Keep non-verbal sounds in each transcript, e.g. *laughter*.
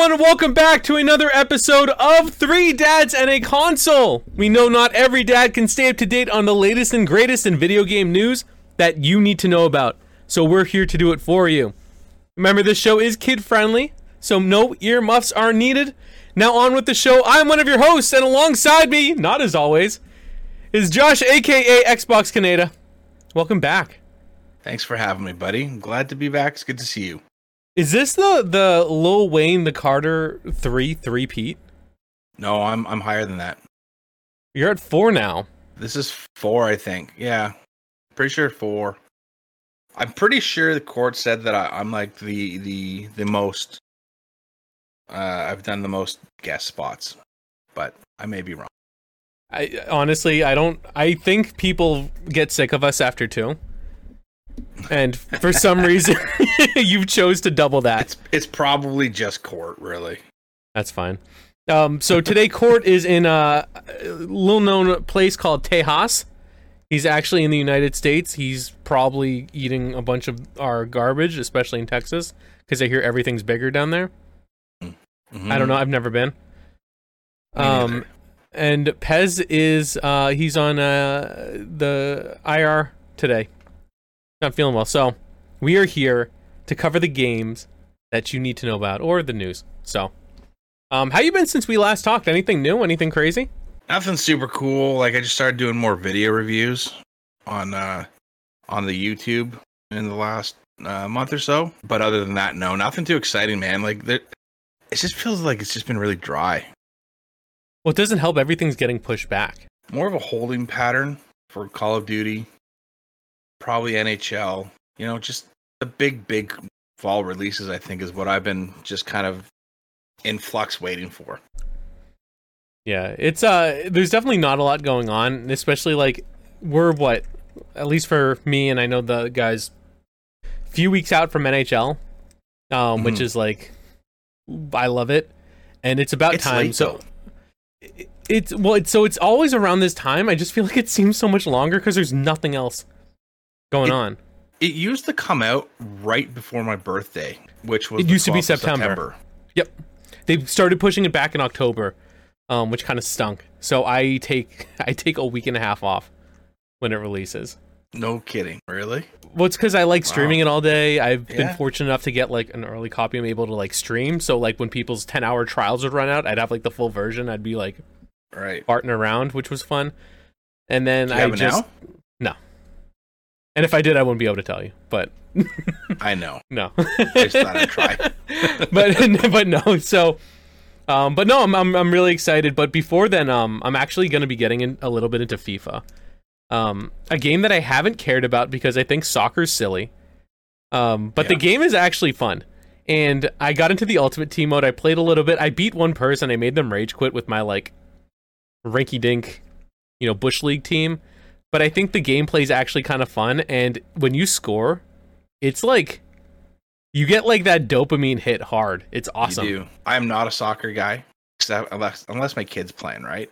everyone, welcome back to another episode of Three Dads and a Console. We know not every dad can stay up to date on the latest and greatest in video game news that you need to know about, so we're here to do it for you. Remember, this show is kid friendly, so no earmuffs are needed. Now, on with the show. I'm one of your hosts, and alongside me, not as always, is Josh, aka Xbox Canada. Welcome back. Thanks for having me, buddy. I'm glad to be back. It's good to see you. Is this the the Lil Wayne the Carter three three Pete? No, I'm I'm higher than that. You're at four now. This is four, I think. Yeah, pretty sure four. I'm pretty sure the court said that I, I'm like the the the most. Uh, I've done the most guest spots, but I may be wrong. I honestly, I don't. I think people get sick of us after two, and for some reason, *laughs* you chose to double that. It's it's probably just court, really. That's fine. Um, so today, Court is in a little known place called Tejas. He's actually in the United States. He's probably eating a bunch of our garbage, especially in Texas, because I hear everything's bigger down there. Mhm. I don't know. I've never been. Um, and Pez is uh, he's on uh, the IR today. I'm not feeling well, so we are here to cover the games that you need to know about or the news. So, um, how you been since we last talked? Anything new? Anything crazy? Nothing super cool. Like I just started doing more video reviews on uh on the YouTube in the last uh, month or so. But other than that, no, nothing too exciting, man. Like there, it just feels like it's just been really dry. Well, it doesn't help. Everything's getting pushed back. More of a holding pattern for Call of Duty, probably NHL. You know, just the big, big fall releases. I think is what I've been just kind of in flux waiting for. Yeah, it's uh, there's definitely not a lot going on, especially like we're what, at least for me, and I know the guys, few weeks out from NHL, um, which Mhm. is like, I love it, and it's about It's time. late, so it- it's well, it's so it's always around this time. I just feel like it seems so much longer because there's nothing else going It- on. It used to come out right before my birthday, which was It used to be 12th of September. Yep, they started pushing it back in October, um, which kind of stunk. So I take *laughs* I take a week and a half off when it releases. No kidding, really? Well, it's because I like streaming it all day. I've been fortunate enough to get like an early copy. I'm able to like stream. So like when people's 10 hour trials would run out, I'd have like the full version. I'd be like Right. farting around, which was fun. And then I just now? And if I did, I wouldn't be able to tell you. But *laughs* I know. no, I just thought I'd try. *laughs* but *laughs* but no. So, um, but no, I'm, I'm I'm really excited. But before then, um, I'm actually going to be getting in a little bit into FIFA, um, a game that I haven't cared about because I think soccer's silly. Um, but the game is actually fun. And I got into the ultimate team mode. I played a little bit. I beat one person. I made them rage quit with my like rinky dink, you know, bush league team. But I think the gameplay is actually kind of fun. And when you score, it's like you get like that dopamine hit hard. It's awesome. You do. I am not a soccer guy, except unless unless my kid's playing. Right,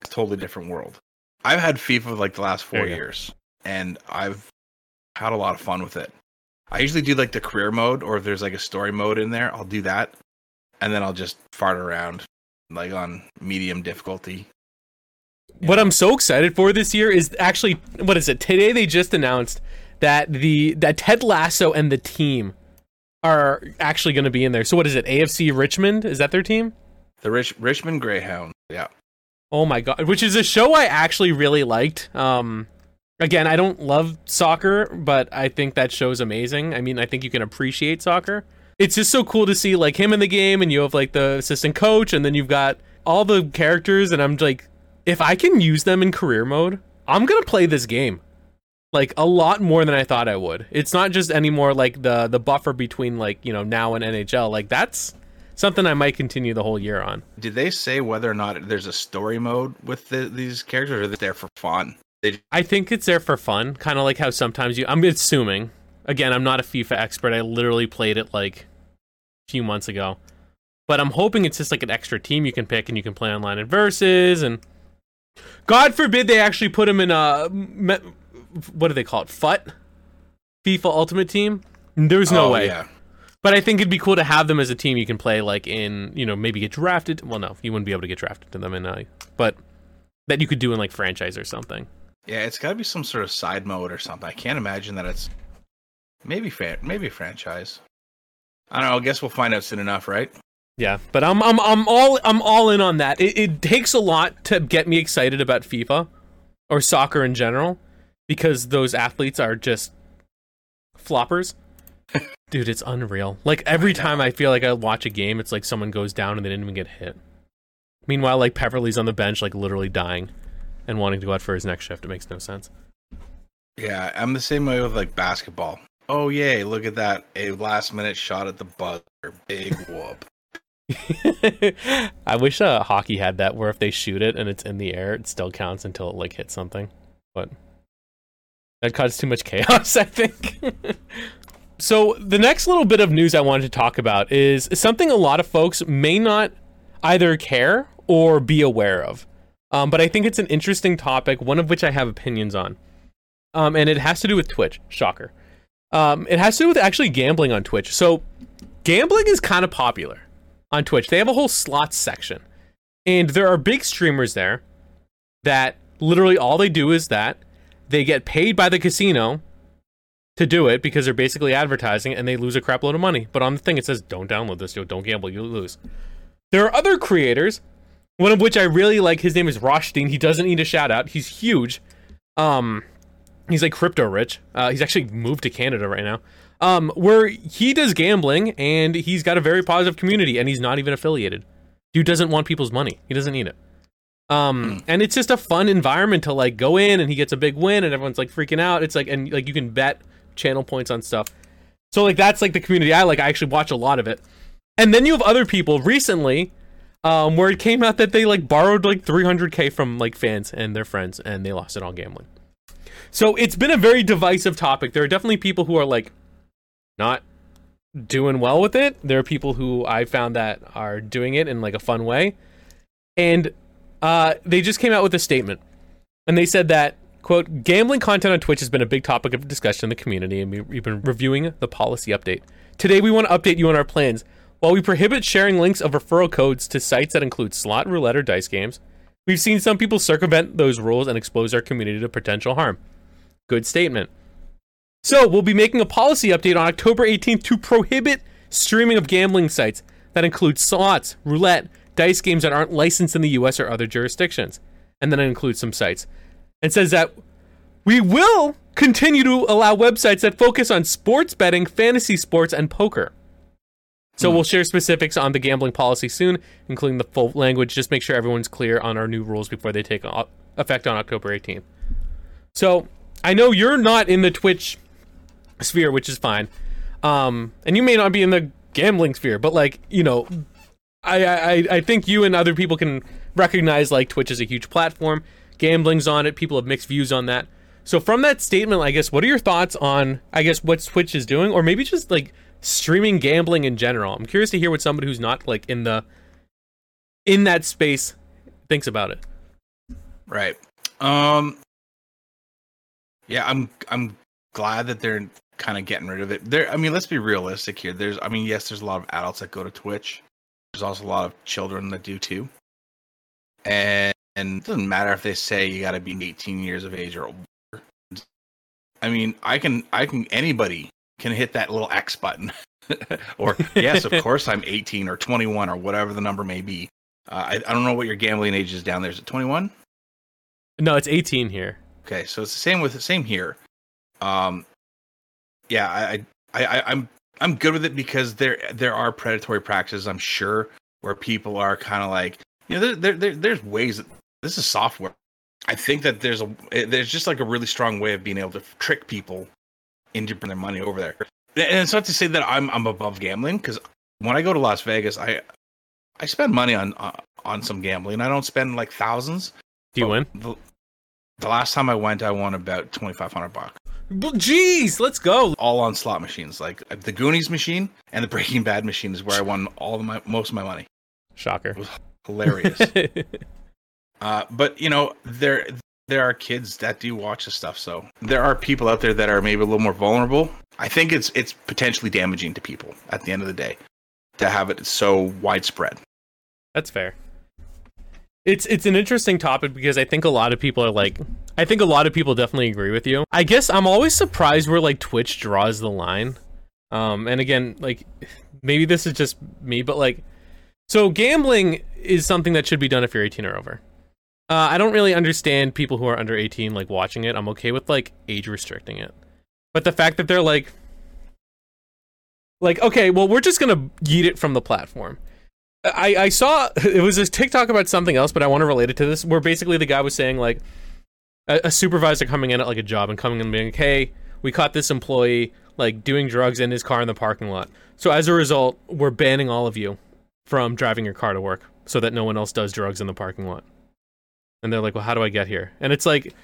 it's a totally different world. I've had FIFA like the last four you go. years, and I've had a lot of fun with it. I usually do like the career mode, or if there's like a story mode in there, I'll do that, and then I'll just fart around like on medium difficulty. What I'm so excited for this year is actually what is it? Today they just announced that the that Ted Lasso and the team are actually going to be in there. So what is it? AFC Richmond is that their team? The Rich Richmond Greyhound. Yeah, Oh my god, which is a show I actually really liked. Um again, I don't love soccer, but I think that show's amazing. I mean, I think you can appreciate soccer. It's just so cool to see like him in the game and you have like the assistant coach and then you've got all the characters and I'm like if I can use them in career mode, I'm going to play this game. Like a lot more than I thought I would. It's not just anymore like the the buffer between like, you know, now and NHL. Like that's something I might continue the whole year on. did they say whether or not there's a story mode with the, these characters, or are they there for fun? They I think it's there for fun, kind of like how sometimes you. I'm assuming. Again, I'm not a FIFA expert. I literally played it like a few months ago, but I'm hoping it's just like an extra team you can pick and you can play online in versus. And God forbid they actually put him in a me- what do they call it? FUT, FIFA Ultimate Team. There's no Oh, way. Yeah. But I think it'd be cool to have them as a team you can play like in, you know, maybe get drafted. Well, no, you wouldn't be able to get drafted to them in uh, but that you could do in like franchise or something. Yeah, it's got to be some sort of side mode or something. I can't imagine that it's maybe maybe franchise. I don't know. I guess we'll find out soon enough, right? Yeah, but I'm I'm I'm all I'm all in on that. It, it takes a lot to get me excited about FIFA or soccer in general because those athletes are just floppers. *laughs* Dude, it's unreal. Like every time I feel like I watch a game, it's like someone goes down and they didn't even get hit. Meanwhile, like Peverley's on the bench, like literally dying and wanting to go out for his next shift. It makes no sense. Yeah, I'm the same way with like basketball. Oh yay, look at that. A last minute shot at the buzzer. Big *laughs* whoop. *laughs* I wish uh, hockey had that where if they shoot it and it's in the air, it still counts until it like hits something. But that causes too much *laughs* chaos, I think. *laughs* so the next little bit of news I wanted to talk about is something a lot of folks may not either care or be aware of. Um, but I think it's an interesting topic, one of which I have opinions on. Um, and it has to do with Twitch. Shocker. Um, it has to do with actually gambling on Twitch. So gambling is kind of popular on Twitch. They have a whole slots section. And there are big streamers there that literally all they do is that they get paid by the casino to do it because they're basically advertising and they lose a crap load of money. But on the thing it says don't download this, yo, don't gamble, you lose. There are other creators, one of which I really like. His name is Rothstein. He doesn't need a shout out. He's huge. Um, he's like crypto rich. Uh, he's actually moved to Canada right now um, where he does gambling and he's got a very positive community and he's not even affiliated. Dude doesn't want people's money. He doesn't need it. Um, hmm. and it's just a fun environment to like go in and he gets a big win and everyone's like freaking out. It's like and like you can bet channel points on stuff. So like that's like the community I like. I actually watch a lot of it. And then you have other people recently um, where it came out that they like borrowed like 300k from like fans and their friends and they lost it on gambling. So it's been a very divisive topic. There are definitely people who are like not doing well with it. There are people who I found that are doing it in like a fun way. And uh, they just came out with a statement. And they said that, quote, gambling content on Twitch has been a big topic of discussion in the community, and we've been reviewing the policy update. Today, we want to update you on our plans. While we prohibit sharing links of referral codes to sites that include slot, roulette, or dice games, we've seen some people circumvent those rules and expose our community to potential harm. Good statement. So, we'll be making a policy update on October 18th to prohibit streaming of gambling sites that include slots, roulette, dice games that aren't licensed in the US or other jurisdictions. And then it includes some sites. And says that we will continue to allow websites that focus on sports betting, fantasy sports, and poker. So we'll share specifics on the gambling policy soon, including the full language. Just make sure everyone's clear on our new rules before they take effect on October 18th. So I know you're not in the Twitch sphere, which is fine. Um, and you may not be in the gambling sphere, but like you know, I I I think you and other people can recognize like Twitch is a huge platform. Gambling's on it. People have mixed views on that. So from that statement, I guess, what are your thoughts on I guess what Twitch is doing, or maybe just like streaming gambling in general? I'm curious to hear what somebody who's not like in the in that space thinks about it. Right. Um. Yeah, I'm I'm glad that they're kind of getting rid of it. There, I mean, let's be realistic here. There's, I mean, yes, there's a lot of adults that go to Twitch. There's also a lot of children that do too. And, and it doesn't matter if they say you got to be 18 years of age or older. I mean, I can, I can, anybody can hit that little X button. *laughs* or yes, of *laughs* course, I'm 18 or 21 or whatever the number may be. Uh, I, I don't know what your gambling age is down there. Is it 21? No, it's 18 here. Okay, so it's the same with the same here. Um, yeah, I, I, I, I'm I'm good with it because there there are predatory practices. I'm sure where people are kind of like you know there, there, there there's ways that this is software. I think that there's a there's just like a really strong way of being able to trick people into putting their money over there. And it's not to say that I'm I'm above gambling because when I go to Las Vegas, I I spend money on uh, on some gambling. I don't spend like thousands. Do you win? The, the last time I went, I won about twenty five hundred bucks. Jeez, let's go. All on slot machines, like the Goonies machine and the Breaking Bad machine is where I won all of my most of my money. Shocker. It was hilarious. *laughs* uh, but you know, there there are kids that do watch this stuff. So there are people out there that are maybe a little more vulnerable. I think it's it's potentially damaging to people at the end of the day to have it so widespread. That's fair. It's it's an interesting topic because I think a lot of people are like I think a lot of people definitely agree with you. I guess I'm always surprised where like Twitch draws the line. Um and again, like maybe this is just me, but like so gambling is something that should be done if you're 18 or over. Uh, I don't really understand people who are under 18 like watching it. I'm okay with like age restricting it. But the fact that they're like like okay, well we're just going to yeet it from the platform. I I saw it was this TikTok about something else, but I want to relate it to this where basically the guy was saying like a, a supervisor coming in at like a job and coming in and being like, "Hey, we caught this employee like doing drugs in his car in the parking lot. So as a result, we're banning all of you from driving your car to work so that no one else does drugs in the parking lot." And they're like, "Well, how do I get here?" And it's like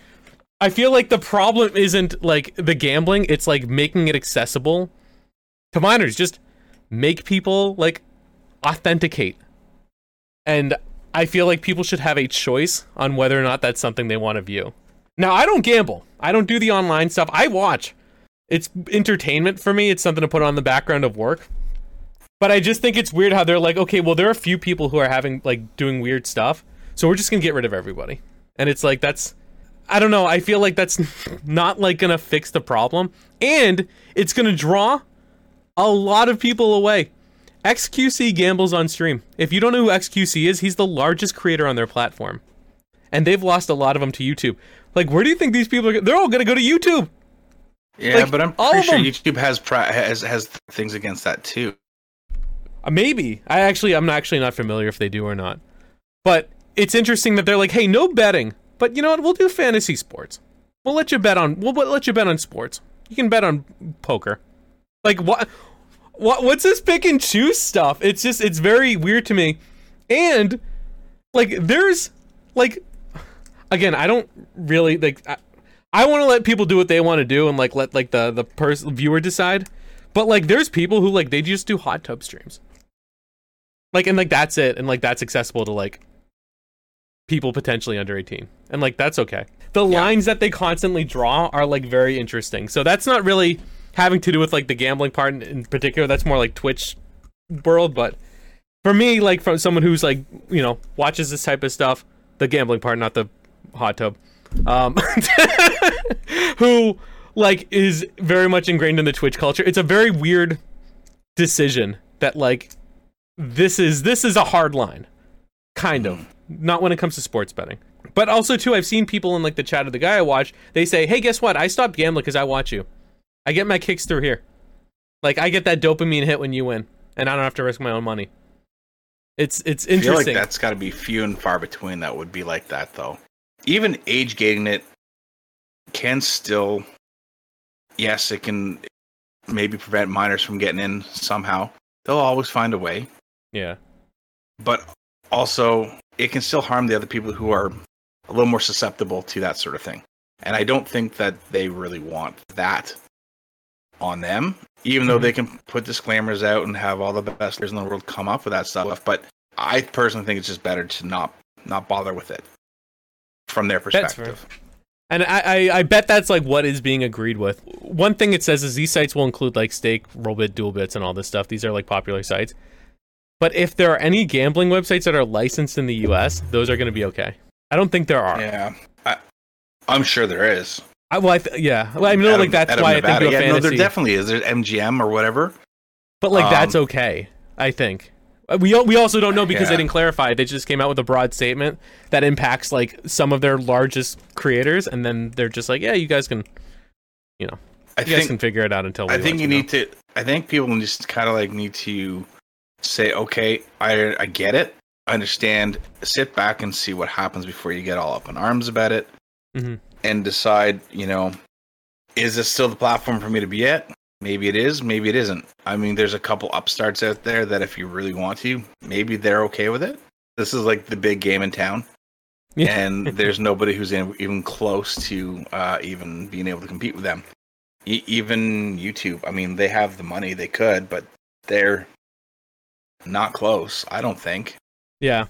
I feel like the problem isn't like the gambling, it's like making it accessible to minors. Just make people like authenticate. And I feel like people should have a choice on whether or not that's something they want to view. Now, I don't gamble. I don't do the online stuff. I watch. It's entertainment for me. It's something to put on the background of work. But I just think it's weird how they're like, okay, well, there are a few people who are having like doing weird stuff, so we're just gonna get rid of everybody. And it's like that's, I don't know. I feel like that's *laughs* not like gonna fix the problem, and it's gonna draw a lot of people away. XQC gambles on stream. If you don't know who XQC is, he's the largest creator on their platform. And they've lost a lot of them to YouTube. Like, where do you think these people are? They're all going to go to YouTube. Yeah, Like, but I'm pretty sure. YouTube has pri- has has things against that too. Uh, Maybe. I actually, I'm actually not familiar if they do or not. But it's interesting that they're like, hey, no betting. But you know what? We'll do fantasy sports. We'll let you bet on. We'll let you bet on sports. You can bet on poker. Like what? What? What's this pick and choose stuff? It's just it's very weird to me. And like there's like again, I don't really like. I, I want to let people do what they want to do and like let like the the person viewer decide. But like there's people who like they just do hot tub streams. Like and like that's it and like that's accessible to like people potentially under 18. And like that's okay. The Yeah. lines that they constantly draw are like very interesting. So that's not really having to do with like the gambling part in, in particular. That's more like Twitch world, but for me like from someone who's like, you know, watches this type of stuff, the gambling part, not the hot tub. Um *laughs* who like is very much ingrained in the Twitch culture. It's a very weird decision that like this is this is a hard line. Kind of. Not when it comes to sports betting. But also too, I've seen people in like the chat of the guy I watch, they say, Hey, guess what? I stopped gambling because I watch you. I get my kicks through here. Like I get that dopamine hit when you win, and I don't have to risk my own money. It's it's I feel like interesting. that's got to be few and far between that would be like that though. Even age gating it can still, yes, it can maybe prevent minors from getting in somehow. They'll always find a way, yeah. but also it can still harm the other people who are a little more susceptible to that sort of thing. And I don't think that they really want that on them, even though Mhm. they can put disclaimers out and have all the best players in the world come up with that stuff. But I personally think it's just better to not not bother with it from their perspective. And I, I, I bet that's like what is being agreed with. One thing it says is these sites will include like stake, rollbit, duelbits, and all this stuff. These are like popular sites. But if there are any gambling websites that are licensed in the U.S., those are going to be okay. I don't think there are. Yeah, I, I'm sure there is. I, well, I th- yeah. Well, I know Out like that's of why I think Nevada. of yeah, no, there definitely is. There's MGM or whatever. but like that's um, okay. I think. Uh, We we also don't know because they didn't clarify. They just came out with a broad statement that impacts like some of their largest creators, and then they're just like, yeah, you guys can, you know, I you guys can figure it out until. We I think you know. need to. I think people just kind of like need to say, okay, I I get it, I understand. Sit back and see what happens before you get all up in arms about it, Mhm. And decide. You know, is this still the platform for me to be at? Maybe it is. Maybe it isn't. I mean, there's a couple upstarts out there that if you really want to, maybe they're okay with it. This is like the big game in town. Yeah. and *laughs* there's nobody who's in, even close to uh, even being able to compete with them. E- even YouTube, I mean, they have the money, they could, but they're not close. I don't think. Yeah.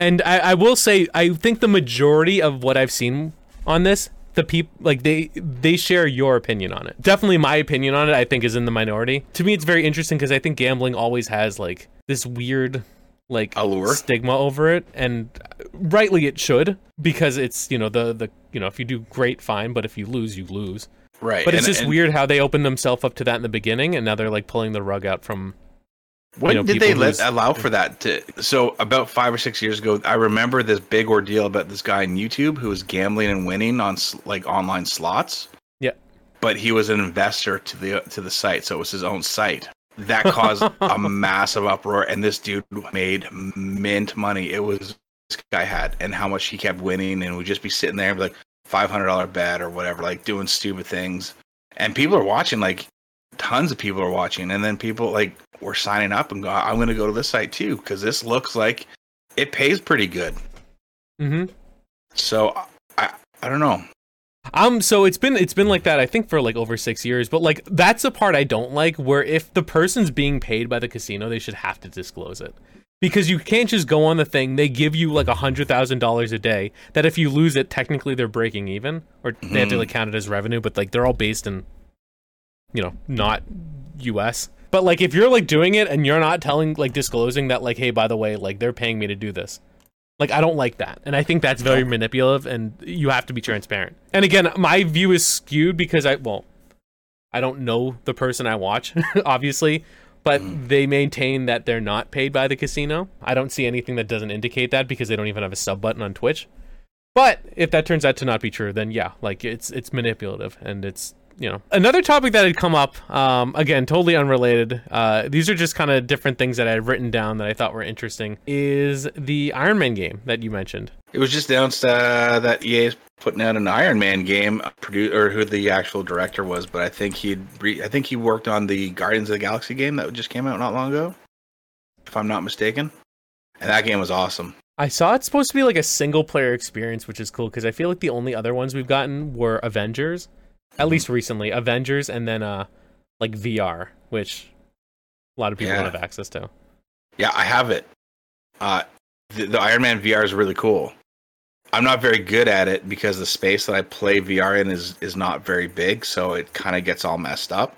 And I, I will say, I think the majority of what I've seen on this, the people like they they share your opinion on it. Definitely my opinion on it I think is in the minority. To me it's very interesting because I think gambling always has like this weird like Allure? stigma over it and rightly it should because it's, you know, the the you know, if you do great fine, but if you lose, you lose. Right. But it's and- just and weird how they opened themselves up to that in the beginning and now they're like pulling the rug out from When know, did they let allow for that? To so about five or six years ago, I remember this big ordeal about this guy on YouTube who was gambling and winning on like online slots. Yeah. but he was an investor to the to the site, so it was his own site. That caused *laughs* a massive uproar, and this dude made mint money. It was this guy had, and how much he kept winning, and would just be sitting there and be like five hundred dollar bet or whatever, like doing stupid things. And people are watching, like tons of people are watching, and then people like were signing up and go, I'm going to go to this site too because this looks like it pays pretty good. Mhm. So I I don't know. Um, so it's been it's been like that I think for like over six years, but like that's a part I don't like. Where if the person's being paid by the casino, they should have to disclose it because you can't just go on the thing. They give you like a hundred thousand dollars a day. That if you lose it, technically they're breaking even, or they have to Mhm. like count it as revenue. But like they're all based in, you know, not U.S. But like if you're like doing it and you're not telling like disclosing that like hey by the way like they're paying me to do this like I don't like that, and I think that's very manipulative, and you have to be transparent. And again, my view is skewed because I well, I don't know the person I watch, *laughs* obviously, but they maintain that they're not paid by the casino. I don't see anything that doesn't indicate that because they don't even have a sub button on Twitch. But if that turns out to not be true, then yeah, like it's it's manipulative and it's you know another topic that had come up um, again totally unrelated uh, these are just kind of different things that i had written down that i thought were interesting is the iron man game that you mentioned It was just announced uh, that EA is putting out an Iron Man game, produ- or who the actual director was, but I think he'd re- I think he worked on the Guardians of the Galaxy game that just came out not long ago, if I'm not mistaken. And that game was awesome. i saw it's supposed to be like a single player experience which is cool because i feel like the only other ones we've gotten were avengers at least recently avengers and then uh like vr which a lot of people Yeah. don't have access to Yeah, I have it. Uh, the, the Iron Man VR is really cool. I'm not very good at it because the space that I play VR in is is not very big, so it kind of gets all messed up.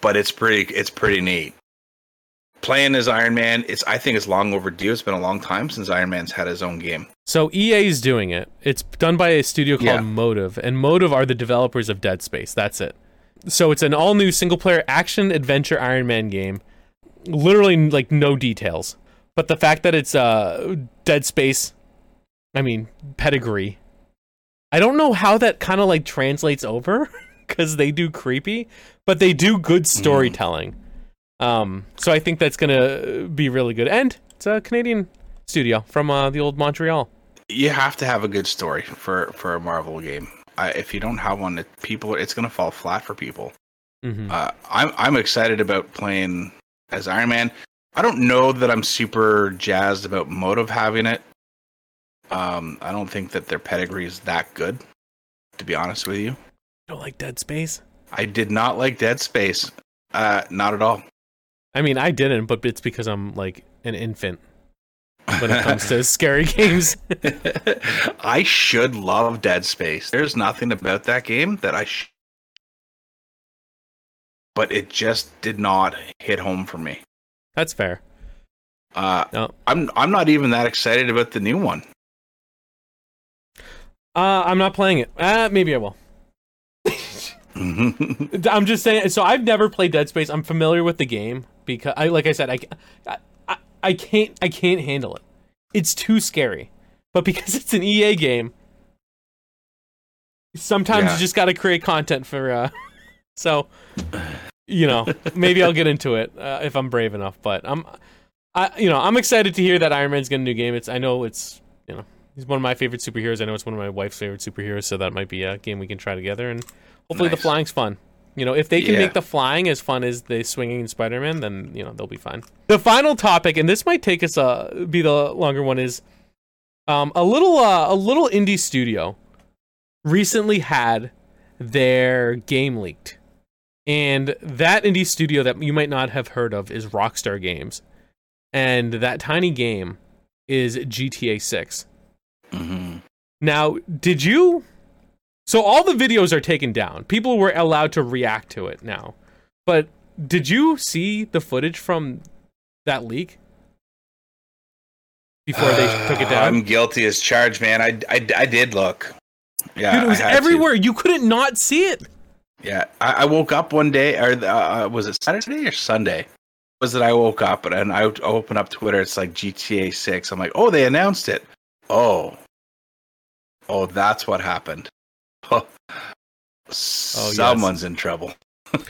But it's pretty it's pretty neat. Playing as Iron Man, it's I think it's long overdue. It's been a long time since Iron Man's had his own game. So EA is doing it. It's done by a studio called Yeah. Motive, and Motive are the developers of Dead Space. That's it. So it's an all new single player action adventure Iron Man game. Literally like no details. But the fact that it's uh Dead Space I mean pedigree. I don't know how that kind of like translates over *laughs* cuz they do creepy, but they do good storytelling. Um so I think that's going to be really good. And it's a Canadian studio from uh, the old Montreal. You have to have a good story for for a Marvel game. I, if you don't have one, it, people it's going to fall flat for people. Mm-hmm. Uh, I'm I'm excited about playing as Iron Man. I don't know that I'm super jazzed about Motive having it. Um, I don't think that their pedigree is that good, to be honest with you. don't like Dead Space? I did not like Dead Space, uh, not at all. I mean, I didn't, but it's because I'm like an infant when it comes to *laughs* scary games. *laughs* I should love Dead Space. There's nothing about that game that I. Sh- but it just did not hit home for me. That's fair. Uh, No. I'm I'm not even that excited about the new one. Uh, I'm not playing it. Uh, maybe I will. *laughs* I'm just saying. So I've never played Dead Space. I'm familiar with the game because I, like I said, I, I, I, can't, I can't handle it. It's too scary. But because *laughs* it's an EA game, sometimes Yeah. you just got to create content for. Uh, *laughs* so, you know, maybe I'll get into it uh, if I'm brave enough. But I'm, I, you know, I'm excited to hear that Iron Man's getting a new game. It's, I know it's, you know, he's one of my favorite superheroes. I know it's one of my wife's favorite superheroes. So that might be a game we can try together and. Hopefully the flying's fun. You know, if they can Yeah. make the flying as fun as the swinging in Spider-Man, then you know they'll be fine. The final topic, and this might take us uh be the longer one, is um a little uh, a little indie studio recently had their game leaked, and that indie studio that you might not have heard of is Rockstar Games, and that tiny game is GTA Six. hmm Now, did you? So all the videos are taken down. People were allowed to react to it now. But did you see the footage from that leak before they took it down? I'm guilty as charged, man. I, I, I did look. Yeah, Dude, it was had to. everywhere. You couldn't not see it. Yeah, I, I woke up one day, or uh, was it Saturday or Sunday? Was it I woke up and I open up Twitter? It's like GTA Six. I'm like, oh, they announced it. Oh, oh, that's what happened. *laughs* Oh, someone's in trouble. *laughs*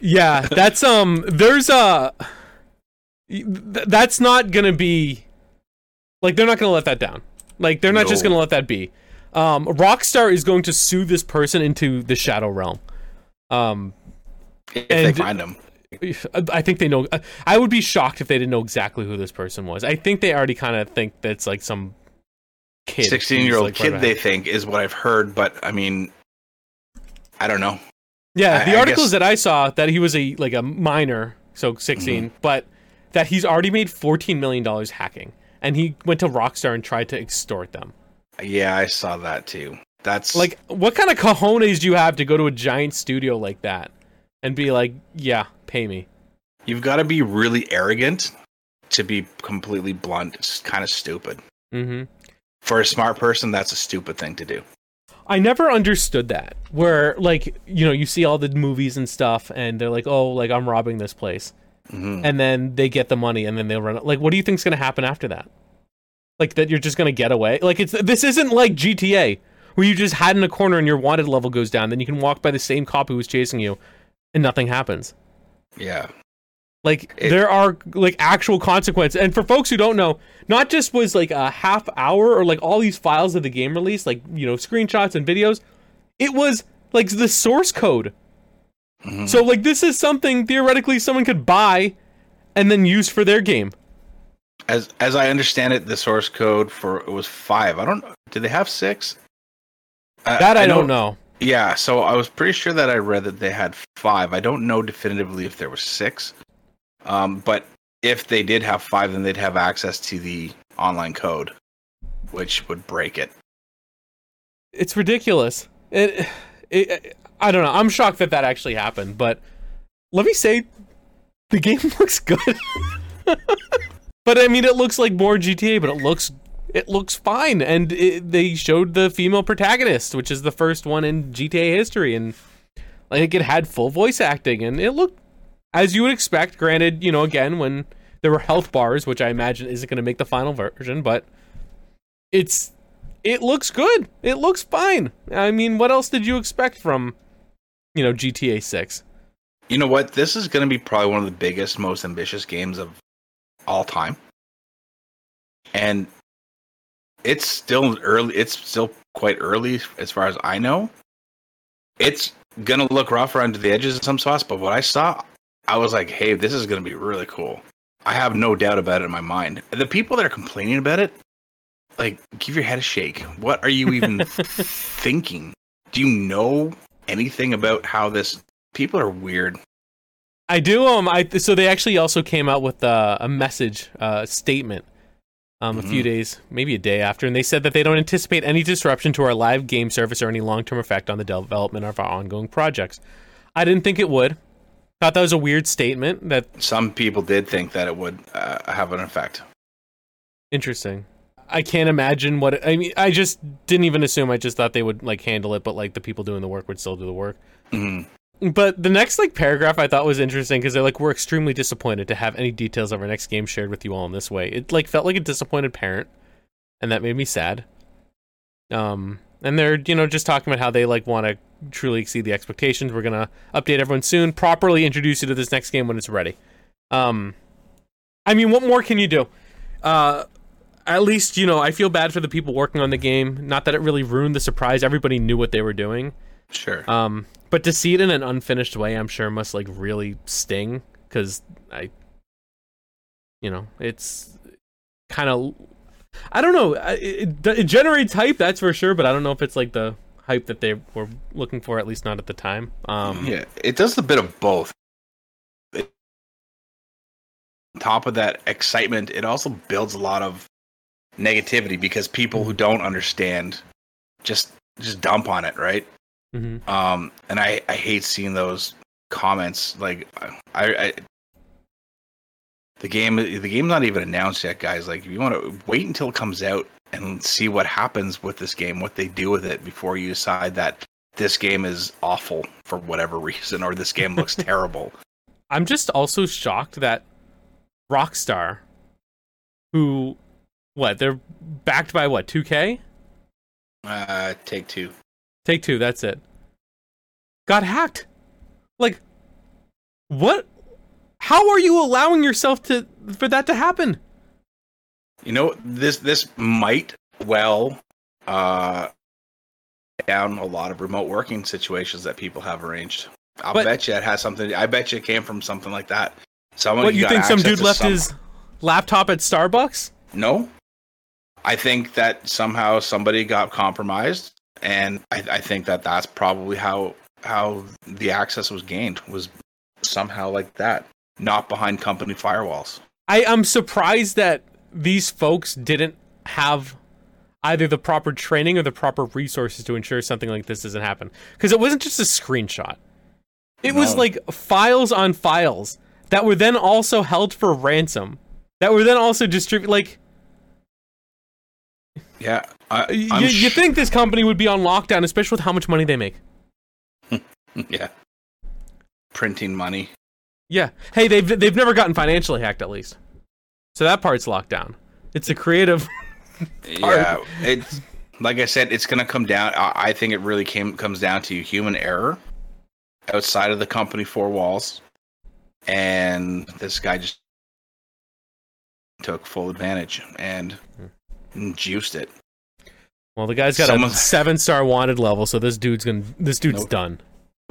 Yeah, that's um. There's a. th- That's not gonna be. Like they're not gonna let that down. Like they're not just gonna let that be. Um, Rockstar is going to sue this person into the Shadow Realm. Um, If And- they find them, I think they know. I would be shocked if they didn't know exactly who this person was. I think they already kind of think that's like some kid, sixteen-year-old like, kid, right they think is what I've heard. But I mean, I don't know. Yeah, I- the I articles guess- that I saw that he was a like a minor, so 16, Mm-hmm. but that he's already made 14 million dollars hacking, and he went to Rockstar and tried to extort them. Yeah, I saw that too. That's Like, what kind of cojones do you have to go to a giant studio like that and be like, "Yeah, pay me"? you've got to be really arrogant to be completely blunt. It's kind of stupid. hmm For a smart person, that's a stupid thing to do. I never understood that. Where like you know you see all the movies and stuff, and they're like, "Oh, like I'm robbing this place," hmm and then they get the money, and then they'll run. Like, what do you think's gonna happen after that? Like that you're just gonna get away? Like it's this isn't like GTA where you just hide in a corner and your wanted level goes down, then you can walk by the same cop who was chasing you, and nothing happens. Yeah. Like It- there are like actual consequences. And for folks who don't know, not just was like a half hour or like all these files of the game release, like you know screenshots and videos, it was like the source code. Mhm. So like this is something theoretically someone could buy and then use for their game. As as I understand it, the source code for it was five. I don't. Did they have six? That I, don't know. Yeah, so I was pretty sure that I read that they had five. I don't know definitively if there was six. Um, but if they did have five, then they'd have access to the online code, which would break it. It's ridiculous. It, it, I don't know. I'm shocked that that actually happened, but let me say, the game *laughs* looks good. *laughs* but I mean, it looks like more GTA, but it looks it looks fine. And it, they showed the female protagonist, which is the first one in GTA history, and like it had full voice acting, and it looked as you would expect. Granted, you know, again when there were health bars, which I imagine isn't going to make the final version, but it's it looks good. It looks fine. I mean, what else did you expect from, you know, GTA 6? You know what? This is going to be probably one of the biggest, most ambitious games of all time. And it's still early. It's still quite early as far as I know. It's going to look rough around the edges in some spots, but what I saw, I was like, hey, this is going to be really cool. I have no doubt about it in my mind. The people that are complaining about it, like, give your head a shake. What are you even *laughs* thinking? Do you know anything about how this people are weird. I do. Um, I so they actually also came out with uh, a message uh, statement um, a few Mhm. days, maybe a day after, and they said that they don't anticipate any disruption to our live game service or any long term effect on the development of our ongoing projects. I didn't think it would. Thought that was a weird statement. That Some people did think that it would uh, have an effect. interesting. I can't imagine what. It, I mean, I just didn't even assume. I just thought they would like handle it, but like the people doing the work would still do the work. Mhm. But the next like paragraph I thought was interesting because they're like, we're extremely disappointed to have any details of our next game shared with you all in this way. It like felt like a disappointed parent, and that made me sad. Um, and they're you know just talking about how they like want to truly exceed the expectations. We're gonna update everyone soon, properly introduce you to this next game when it's ready. Um, I mean, what more can you do? Uh, at least you know I feel bad for the people working on the game. Not that it really ruined the surprise. Everybody knew what they were doing. Sure. Um, but to see it in an unfinished way, I'm sure must like really sting because I, you know, it's kind of, I don't know, I- it, it generates hype, that's for sure, but I don't know if it's like the hype that they were looking for, at least not at the time. Um, yeah, it does a bit of both. It- on top of that excitement, it also builds a lot of negativity because people who don't understand just just dump on it, right? Mm-hmm. Um, and I I hate seeing those comments. Like I, I the game the game's not even announced yet, guys. Like if you want to wait until it comes out and see what happens with this game, what they do with it before you decide that this game is awful for whatever *laughs* reason or this game looks *laughs* terrible. I'm just also shocked that Rockstar, who, what they're backed by what 2K, Uh, take two. Take Two, that's it, got hacked. Like, what? How are you allowing yourself to for that to happen? You know this this might well uh down a lot of remote working situations that people have arranged. I'll But- bet you it has something. I bet you it came from something like that. Someone What you think some dude left some- his laptop at Starbucks? No, I think that somehow somebody got compromised, and I, I think that that's probably how how the access was gained was somehow like that, not behind company firewalls. I am surprised that these folks didn't have either the proper training or the proper resources to ensure something like this doesn't happen. Because it wasn't just a screenshot. It was like files on files that were then also held for ransom. That were then also distributed. Like Yeah, I, you, I'm you think this company would be on lockdown, especially with how much money they make. *laughs* yeah, printing money. Yeah. Hey, they've they've never gotten financially hacked at least. So that part's locked down. It's a creative. *laughs* Yeah, it's like I said, it's going to come down. I, I think it really came comes down to human error outside of the company four walls, and this guy just took full advantage and juiced it. Well, the guy's got Someone- a seven star wanted level, so this dude's gonna this dude's Nope. done.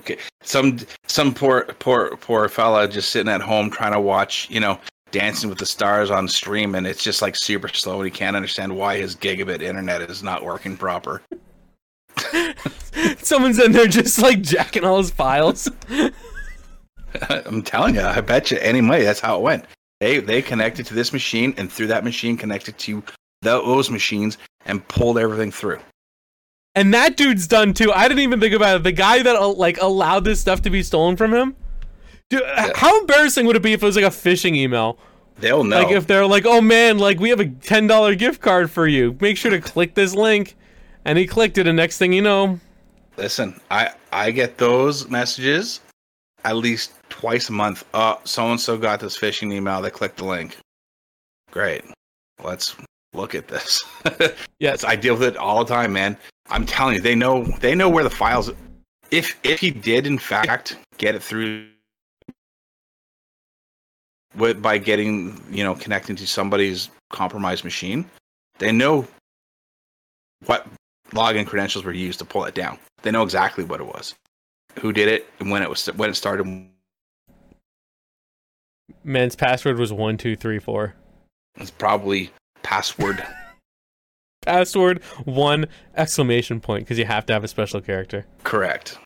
Okay, some some poor poor poor fella just sitting at home trying to watch, you know, Dancing with the Stars on stream, and it's just like super slow, and he can't understand why his gigabit internet is not working proper. *laughs* Someone's in there just like jacking all his files. *laughs* I'm telling you, I bet you any money that's how it went. They they connected to this machine, and through that machine connected to those machines, and pulled everything through. And that dude's done too. I didn't even think about it. The guy that uh, like allowed this stuff to be stolen from him. Dude, h- how embarrassing would it be if it was like a phishing email? They'll know. Like if they're like, "Oh man, like we have a ten dollar gift card for you. Make sure to click this link." And he clicked it, and next thing you know, Listen, I I get those messages at least twice a month. Uh, so and so got this phishing email. They clicked the link. Great. Let's look at this. *laughs* yes, I deal with it all the time, man. I'm telling you, they know they know where the files. If if he did in fact get it through with by getting you know connecting to somebody's compromised machine, they know what login credentials were used to pull it down. They know exactly what it was, who did it, and when it was when it started. man's password was one two three four. It's probably password. *laughs* Password one exclamation point because you have to have a special character. correct.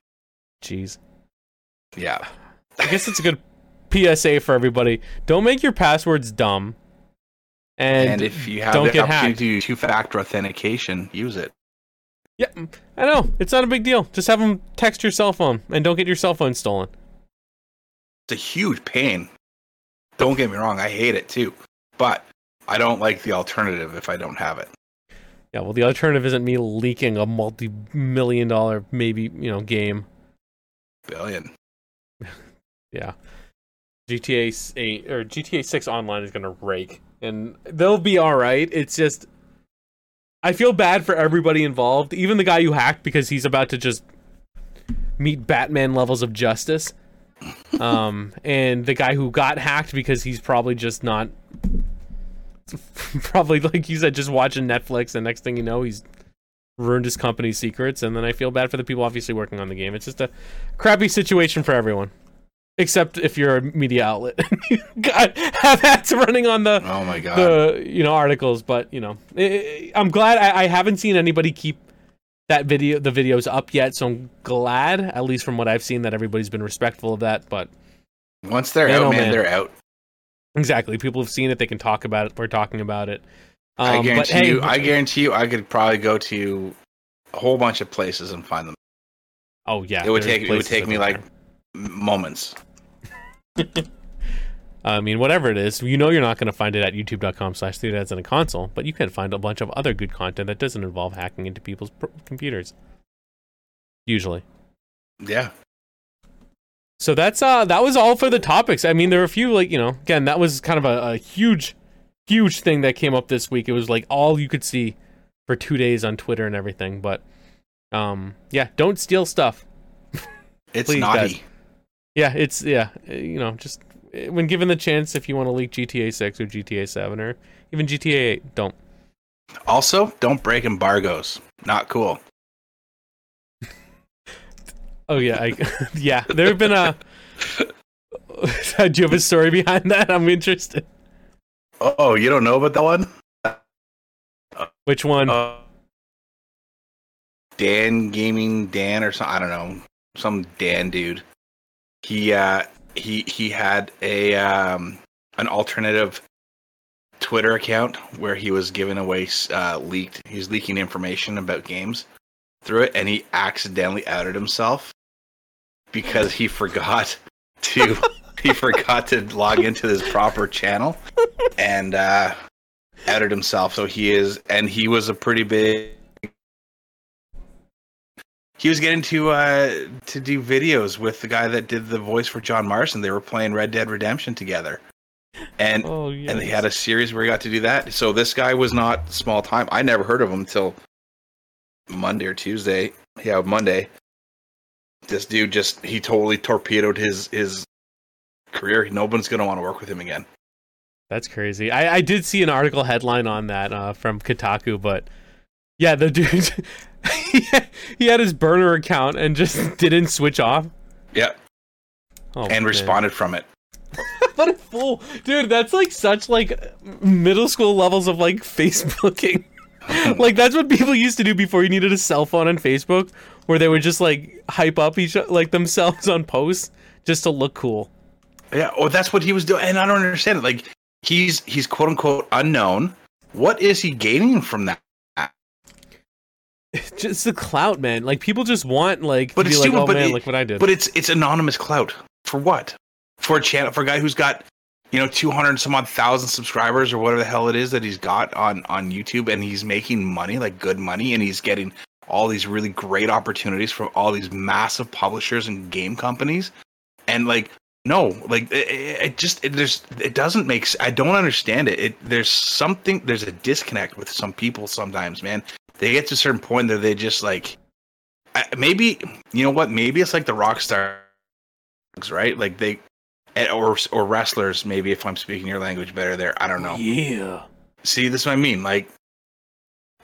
Jeez. Yeah. I guess it's a good PSA for everybody. Don't make your passwords dumb. And, And, if you have don't the get opportunity hacked. to do two-factor authentication, use it. yeah, I know it's not a big deal. Just have them text your cell phone and don't get your cell phone stolen. it's a huge pain. Don't get me wrong, I hate it too. But I don't like the alternative if I don't have it. Yeah, well, the alternative isn't me leaking a multi-million dollar maybe you know game. Billion. *laughs* Yeah, GTA eight or GTA six online is gonna rake, and they'll be all right. It's just I feel bad for everybody involved, even the guy who hacked because he's about to just meet Batman levels of justice. *laughs* Um, and the guy who got hacked because he's probably just not, *laughs* probably like you said, just watching Netflix, and next thing you know, he's ruined his company's secrets. And then I feel bad for the people obviously working on the game. It's just a crappy situation for everyone. Except if you're a media outlet, *laughs* God, have ads running on the Oh my god. the you know articles but you know i i i'm glad I, I haven't seen anybody keep that video the videos up yet so i'm glad at least from what i've seen that everybody's been respectful of that but Once they're Man, out, oh, man, man. they're out. exactly people have seen it they can talk about it we're talking about it I Um, but guarantee hey, you. I guarantee you. I could probably go to a whole bunch of places and find them. oh yeah, it would take. It would take me like there. moments. *laughs* I mean, whatever it is, you know you're not going to find it at youtube.com slash dads in a console, but you can find a bunch of other good content that doesn't involve hacking into people's pr- computers. Usually. Yeah. So that's uh that was all for the topics. I mean, there were a few like you know again that was kind of a, a huge, huge thing that came up this week. It was like all you could see for two days on Twitter and everything. But um yeah, don't steal stuff. It's *laughs* Please, naughty. guys. Yeah, it's yeah uh, you know just uh, when given the chance, if you want to leak GTA Six or GTA Seven or even GTA Eight, don't. Also, don't break embargoes. Not cool. Oh yeah, I, *laughs* yeah. There have been a. *laughs* Do you have a story behind that? I'm interested. Oh, you don't know about that one? Which one? Uh, Dan Gaming Dan or something. I don't know. Some Dan dude. He uh he he had a um an alternative Twitter account where he was giving away uh leaked he was leaking information about games through it and he accidentally outed himself because he forgot *laughs* to he forgot to log into his proper channel and uh outed himself. So he is and he was a pretty big he was getting to uh to do videos with the guy that did the voice for John Marston. They were playing Red Dead Redemption together. And oh yeah. and they had a series where he got to do that. So this guy was not small time. I never heard of him until Monday or Tuesday. Yeah, Monday. This dude just he totally torpedoed his his career. No one's gonna want to work with him again. That's crazy. I, I did see an article headline on that uh, from Kotaku, but yeah, the dude *laughs* he had- his burner account and just *laughs* didn't switch off. Yeah. Oh, and man. responded from it. *laughs* what a fool, dude! That's like such like middle school levels of like Facebooking. like that's what people used to do before you needed a cell phone and Facebook, where they would just like hype up each like themselves on posts just to look cool. Yeah, well, that's what he was doing, and I don't understand it. Like he's he's quote unquote unknown. What is he gaining from that? *laughs* Just the clout, man. Like people just want like But it's like, stupid, oh but man, it- look what I did. But it's it's anonymous clout for what? For a channel for a guy who's got you know two hundred some odd thousand subscribers or whatever the hell it is that he's got on on YouTube, and he's making money like good money, and he's getting all these really great opportunities from all these massive publishers and game companies, and like no, like it, it it just it, there's it doesn't make I don't understand it. It there's something there's a disconnect with some people sometimes, man. They get to a certain point that they just like maybe you know what? Maybe it's like the rock stars right? Like they eh, or or wrestlers maybe if i'm speaking your language better there. I don't know. Yeah. see this is what i mean. Like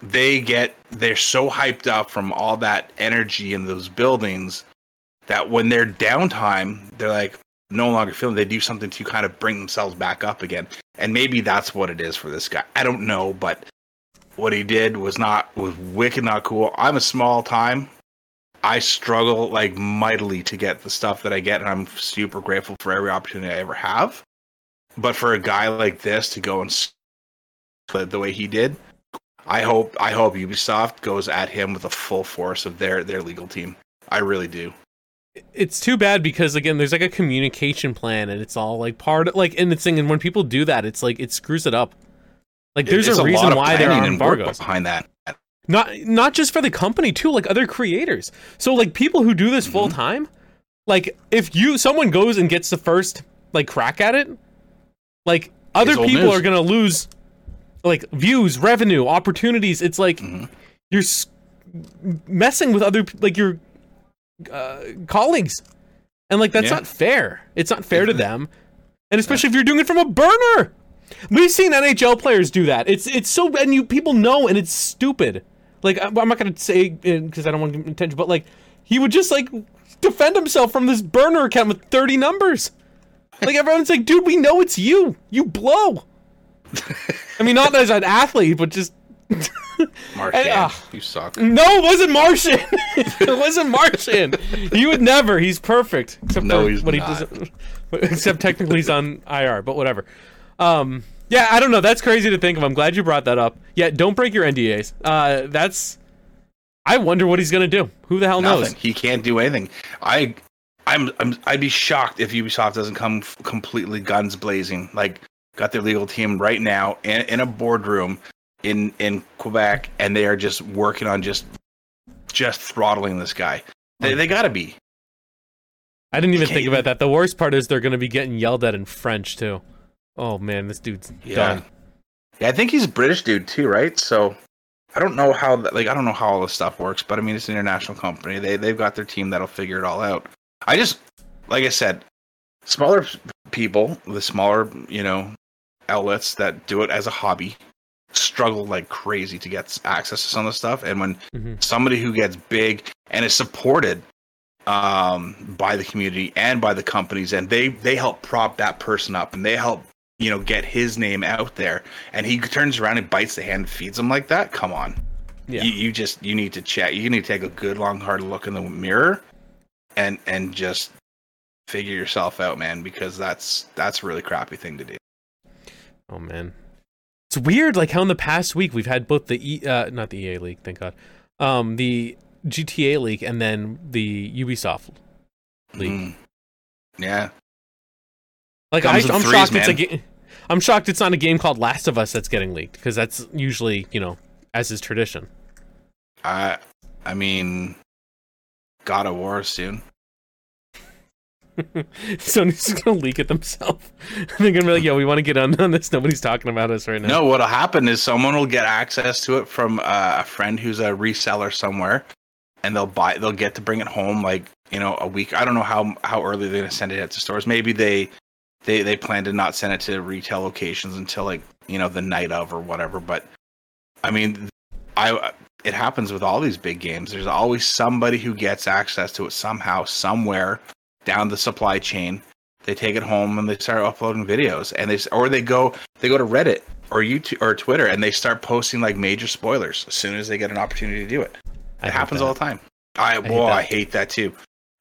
they get they're so hyped up from all that energy in those buildings that when they're downtime they're like no longer feeling they do something to kind of bring themselves back up again. And maybe that's what it is for this guy. I don't know but what he did was not was wicked not cool i'm a small time I struggle like mightily to get the stuff that I get, and I'm super grateful for every opportunity I ever have. But for a guy like this to go and s- the, the way he did, I hope I hope Ubisoft goes at him with a full force of their their legal team. I really do. It's too bad because again, there's like a communication plan, and it's all like part of like in the thing. And when people do that, it's like it screws it up. Like there's a lot reason why there are planning embargoes. behind that. not not just for the company too like other creators so like people who do Mm-hmm. this full time like if you someone goes and gets the first like crack at it like other It's people are gonna lose like views revenue opportunities it's like Mhm. you're s- messing with other like your uh, colleagues and like that's Yeah. not fair it's not fair to them and especially if you're doing it from a burner We've seen NHL players do that. It's it's so and you people know and it's stupid. Like I'm not gonna say because I don't want to attention, but like he would just like defend himself from this burner account with 30 numbers. Like everyone's like, dude, we know it's you. You blow. I mean, not as an athlete, but just *laughs* Marchand, ah. you suck. no, it wasn't Marchand. *laughs* it wasn't Marchand. He would never. He's perfect. Except No, for he's what not. he doesn't. *laughs* Except technically he's on IR, but whatever. Um, Yeah, I don't know. That's crazy to think of. I'm glad you brought that up. Yeah, don't break your NDAs. Uh, that's. I wonder what he's gonna do. Who the hell knows? He can't do anything. I, I'm, I'm, I'd be shocked if Ubisoft doesn't come f- completely guns blazing. Like, got their legal team right now in, in a boardroom in in Quebec, and they are just working on just, just throttling this guy. They, they gotta be. I didn't even think about that. The worst part is they're gonna be getting yelled at in French too. Oh man, this dude's Yeah. done. Yeah, I think he's a British dude too, right? So I don't know how that, like I don't know how all this stuff works, but I mean it's an international company. They they've got their team that'll figure it all out. I just like I said, smaller people, the smaller, you know, outlets that do it as a hobby struggle like crazy to get access to some of the stuff and when mm-hmm. somebody who gets big and is supported um by the community and by the companies and they they help prop that person up and they help you know get his name out there and he turns around and bites the hand and feeds him like that come on Yeah. you, you just you need to check you need to take a good long hard look in the mirror and and just figure yourself out man because that's that's a really crappy thing to do Oh man, it's weird. Like how in the past week we've had both the e, uh, not the EA league, thank God, um, the GTA league and then the Ubisoft league. Mm. yeah Like I, I'm threes, shocked it's a game. I'm shocked it's not a game called Last of Us that's getting leaked because that's usually you know as is tradition. i i mean god of war soon *laughs* Sony's just gonna leak it themselves. *laughs* They're gonna be like, "Yo, we want to get on on this. Nobody's talking about us right now." No, what'll happen is someone will get access to it from uh, a friend who's a reseller somewhere, and they'll buy. They'll get to bring it home like you know a week. I don't know how how early they're gonna send it out to stores. Maybe they they they plan to not send it to retail locations until like you know the night of or whatever. But I mean, I it happens with all these big games. There's always somebody who gets access to it somehow, somewhere down the supply chain. They take it home and they start uploading videos, and they or they go they go to Reddit or YouTube or Twitter and they start posting like major spoilers as soon as they get an opportunity to do it. It happens that. all the time. I, hate well, I hate that too.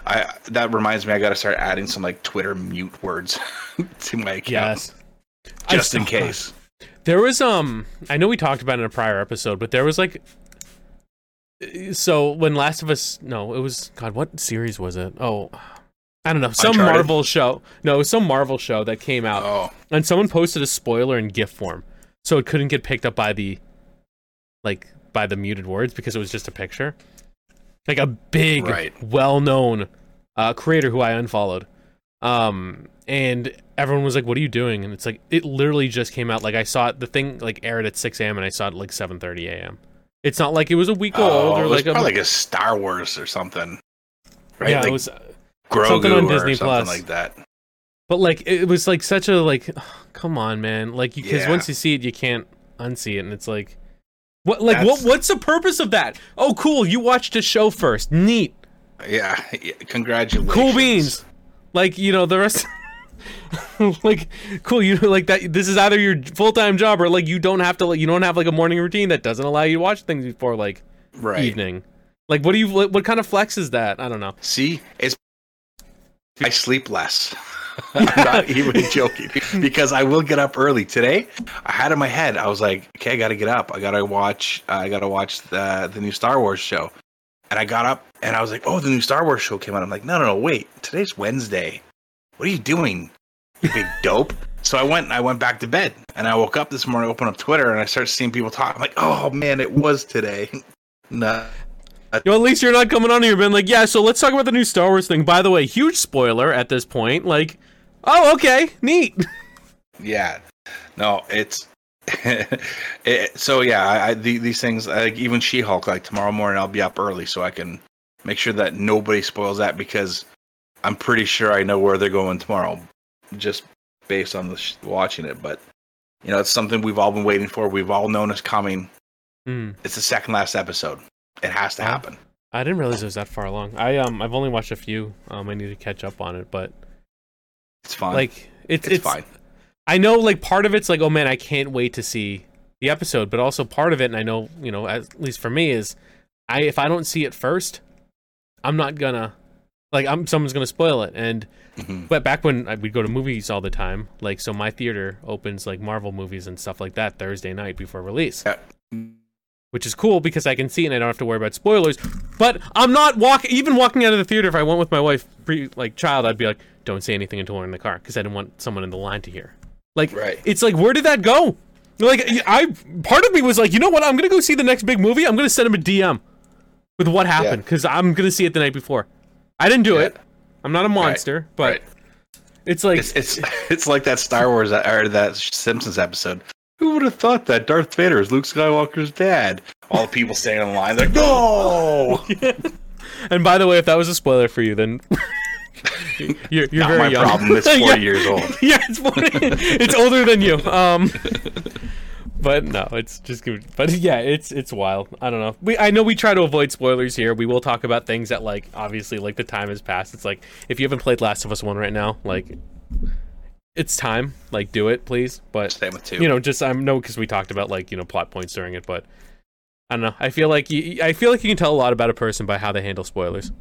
I that reminds me, I got to start adding some like Twitter mute words *laughs* to my account Yes. I just in still- case. There was um I know we talked about it in a prior episode, but there was like so when Last of Us no, it was God, what series was it? Oh I don't know. Some Uncharted? Marvel show. No, it was some Marvel show that came out Oh, and someone posted a spoiler in GIF form. So it couldn't get picked up by the like by the muted words because it was just a picture. Like a big Right. well-known uh creator who I unfollowed. Um and everyone was like, "What are you doing?" And it's like it literally just came out. Like I saw it, the thing like aired at 6 a.m. and I saw it at like 7:30 a.m. It's not like it was a week old oh or it was like a like a Star Wars or something, right? yeah, like it was. Grogu something on or Disney something Plus. like that. But like it was like such a like, *sighs* come on, man. Like because Yeah. once you see it, you can't unsee it, and it's like, what? Like what? What's the purpose of that? Oh, cool. You watched a show first. Neat. Yeah, yeah, congratulations. Cool beans. Like you know the rest. *laughs* like cool you like that this is either your full-time job or like you don't have to like you don't have like a morning routine that doesn't allow you to watch things before like Right. evening like what do you what, what kind of flex is that i don't know See, it's I sleep less. *laughs* I'm *laughs* not even joking because I will get up early today. I had in my head, I was like, okay, I got to get up. I got to watch. Uh, I got to watch the the new Star Wars show. And I got up and I was like, oh, the new Star Wars show came out. I'm like, no, no, no, wait. Today's Wednesday. What are you doing, you big dope? So I went. I went back to bed and I woke up this morning, opened up Twitter, and I started seeing people talk. I'm like, oh man, it was today. *laughs* nah. *laughs* Yo, at least you're not coming on here being like, yeah, so let's talk about the new Star Wars thing. By the way, huge spoiler at this point. Like, oh, okay, neat. *laughs* Yeah, no, it's *laughs* it, so yeah. I, I the, these things like even She Hulk. Like tomorrow morning, I'll be up early so I can make sure that nobody spoils that because I'm pretty sure I know where they're going tomorrow, just based on the sh- watching it. But you know, it's something we've all been waiting for. We've all known is coming. Hmm. It's the second last episode. It has to happen. I didn't realize it was that far along. I um, I've only watched a few. Um, I need to catch up on it, but It's fine. like, it's it's, it's, fine. I know, like, part of it's like, oh man, I can't wait to see the episode, but also part of it, and I know, you know, at least for me, is I if I don't see it first, I'm not gonna Like I'm someone's gonna spoil it. And Mhm. but back when I- we'd go to movies all the time, like so my theater opens like Marvel movies and stuff like that Thursday night before release. Yeah. Which is cool because I can see and I don't have to worry about spoilers. But I'm not walking even walking out of the theater if I went with my wife pre like child, I'd be like, Don't say anything until we're in the car because I didn't want someone in the line to hear. Like Right. it's like where did that go? Like I part of me was like, you know what, I'm gonna go see the next big movie, I'm gonna send him a DM with what happened, because I'm gonna see it the night before. I didn't do Yeah. it. I'm not a monster, but Right. it's like It's it's *laughs* it's like that Star Wars uh, or that Simpsons episode. Who would have thought that Darth Vader is Luke Skywalker's dad? All the people standing in line, they're like, no. *laughs* And by the way, if that was a spoiler for you, then *laughs* you're, you're Not very my young. problem. It's *laughs* 40 Yeah. years old. yeah, it's 40. it's older than you. Um, but no, it's just good. But yeah, it's it's wild. I don't know. We I know we try to avoid spoilers here. We will talk about things that like obviously like the time has passed. It's like if you haven't played Last of Us One right now, like it's time. Like do it, please. But Same with two. you know, just I'm no because we talked about like you know plot points during it, but. I don't know. I feel like you, I feel like you can tell a lot about a person by how they handle spoilers.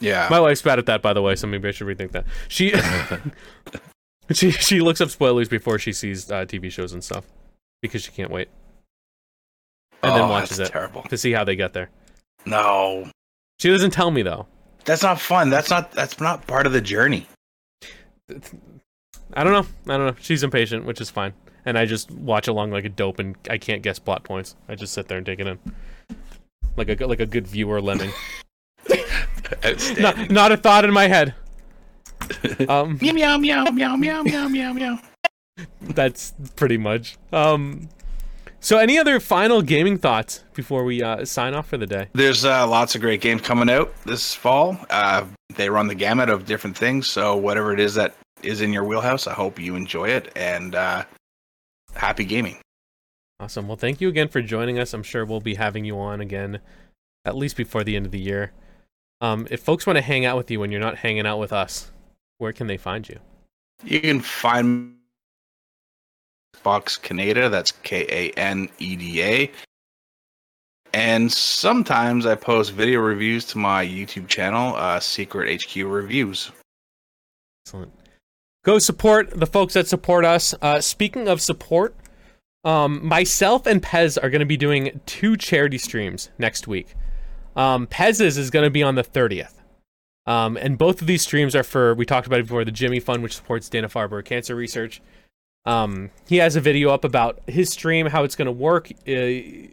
yeah. My wife's bad at that, by the way, so maybe I should rethink that. She *laughs* *laughs* she she looks up spoilers before she sees uh, TV shows and stuff because she can't wait and then Oh, watches that's it Terrible. to see how they get there. No, She doesn't tell me though. that's not fun. That's not that's not part of the journey. I don't know. I don't know. She's impatient, which is fine, and I just watch along like a dope, and I can't guess plot points. I just sit there and take it in, like a like a good viewer lemming. *laughs* Not not a thought in my head. *laughs* Um, meow meow meow meow meow meow meow. that's pretty much. Um, so any other final gaming thoughts before we uh, sign off for the day? There's uh, lots of great games coming out this fall. Uh, they run the gamut of different things. So whatever it is that is in your wheelhouse, I hope you enjoy it and uh, happy gaming. Awesome. Well, thank you again for joining us. I'm sure we'll be having you on again, at least before the end of the year. Um, if folks want to hang out with you when you're not hanging out with us, where can they find you? You can find Box Kaneda. That's K A N E D A. And sometimes I post video reviews to my YouTube channel, uh, Secret HQ Reviews. Excellent. Go support the folks that support us. Uh, speaking of support, um, myself and Pez are going to be doing two charity streams next week. Um, Pez's is going to be on the 30th. Um, and both of these streams are for, we talked about it before, the Jimmy Fund, which supports Dana Farber cancer research. Um, he has a video up about his stream, how it's going to work. Uh, I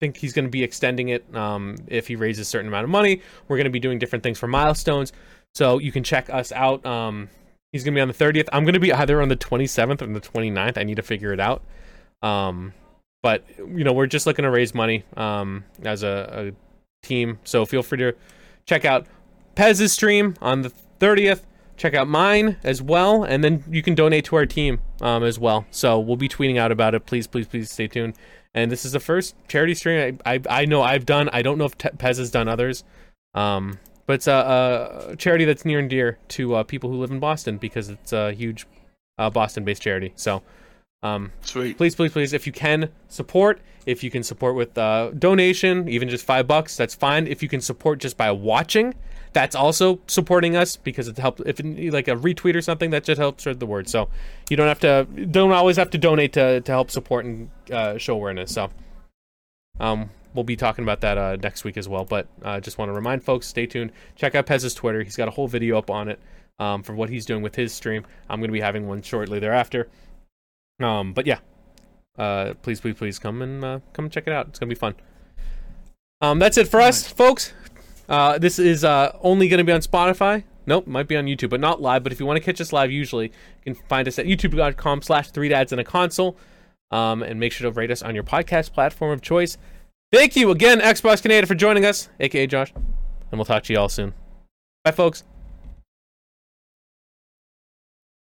think he's going to be extending it um, if he raises a certain amount of money. We're going to be doing different things for milestones. So you can check us out. He's going to be on the 30th. I'm going to be either on the 27th or the 29th. I need to figure it out. Um, but, you know, we're just looking to raise money um, as a, a team. So feel free to check out Pez's stream on the 30th. Check out mine as well. And then you can donate to our team um, as well. So we'll be tweeting out about it. Please, please, please stay tuned. And this is the first charity stream I, I, I know I've done. I don't know if Te- Pez has done others. Um, but it's a, a charity that's near and dear to uh, people who live in Boston because it's a huge uh, Boston-based charity. So, um, Sweet. please, please, please, if you can support, if you can support with uh, donation, even just five bucks, that's fine. If you can support just by watching, that's also supporting us because it helps. If it, like a retweet or something, that just helps spread the word. So you don't have to, don't always have to donate to to help support and uh, show awareness. So, um, we'll be talking about that uh, next week as well. But uh, just want to remind folks, stay tuned. Check out Pez's Twitter. He's got a whole video up on it um, for what he's doing with his stream. I'm going to be having one shortly thereafter. Um, but yeah, uh, please, please, please come and uh, come and check it out. It's gonna be fun. Um, that's it for us, folks. Uh, this is uh, only gonna be on Spotify. Nope, might be on YouTube, but not live. But if you want to catch us live, usually you can find us at youtube.com/slash three dads and a console. Um, and make sure to rate us on your podcast platform of choice. Thank you again, Xbox Kaneda, for joining us, aka Josh. And we'll talk to you all soon. Bye, folks.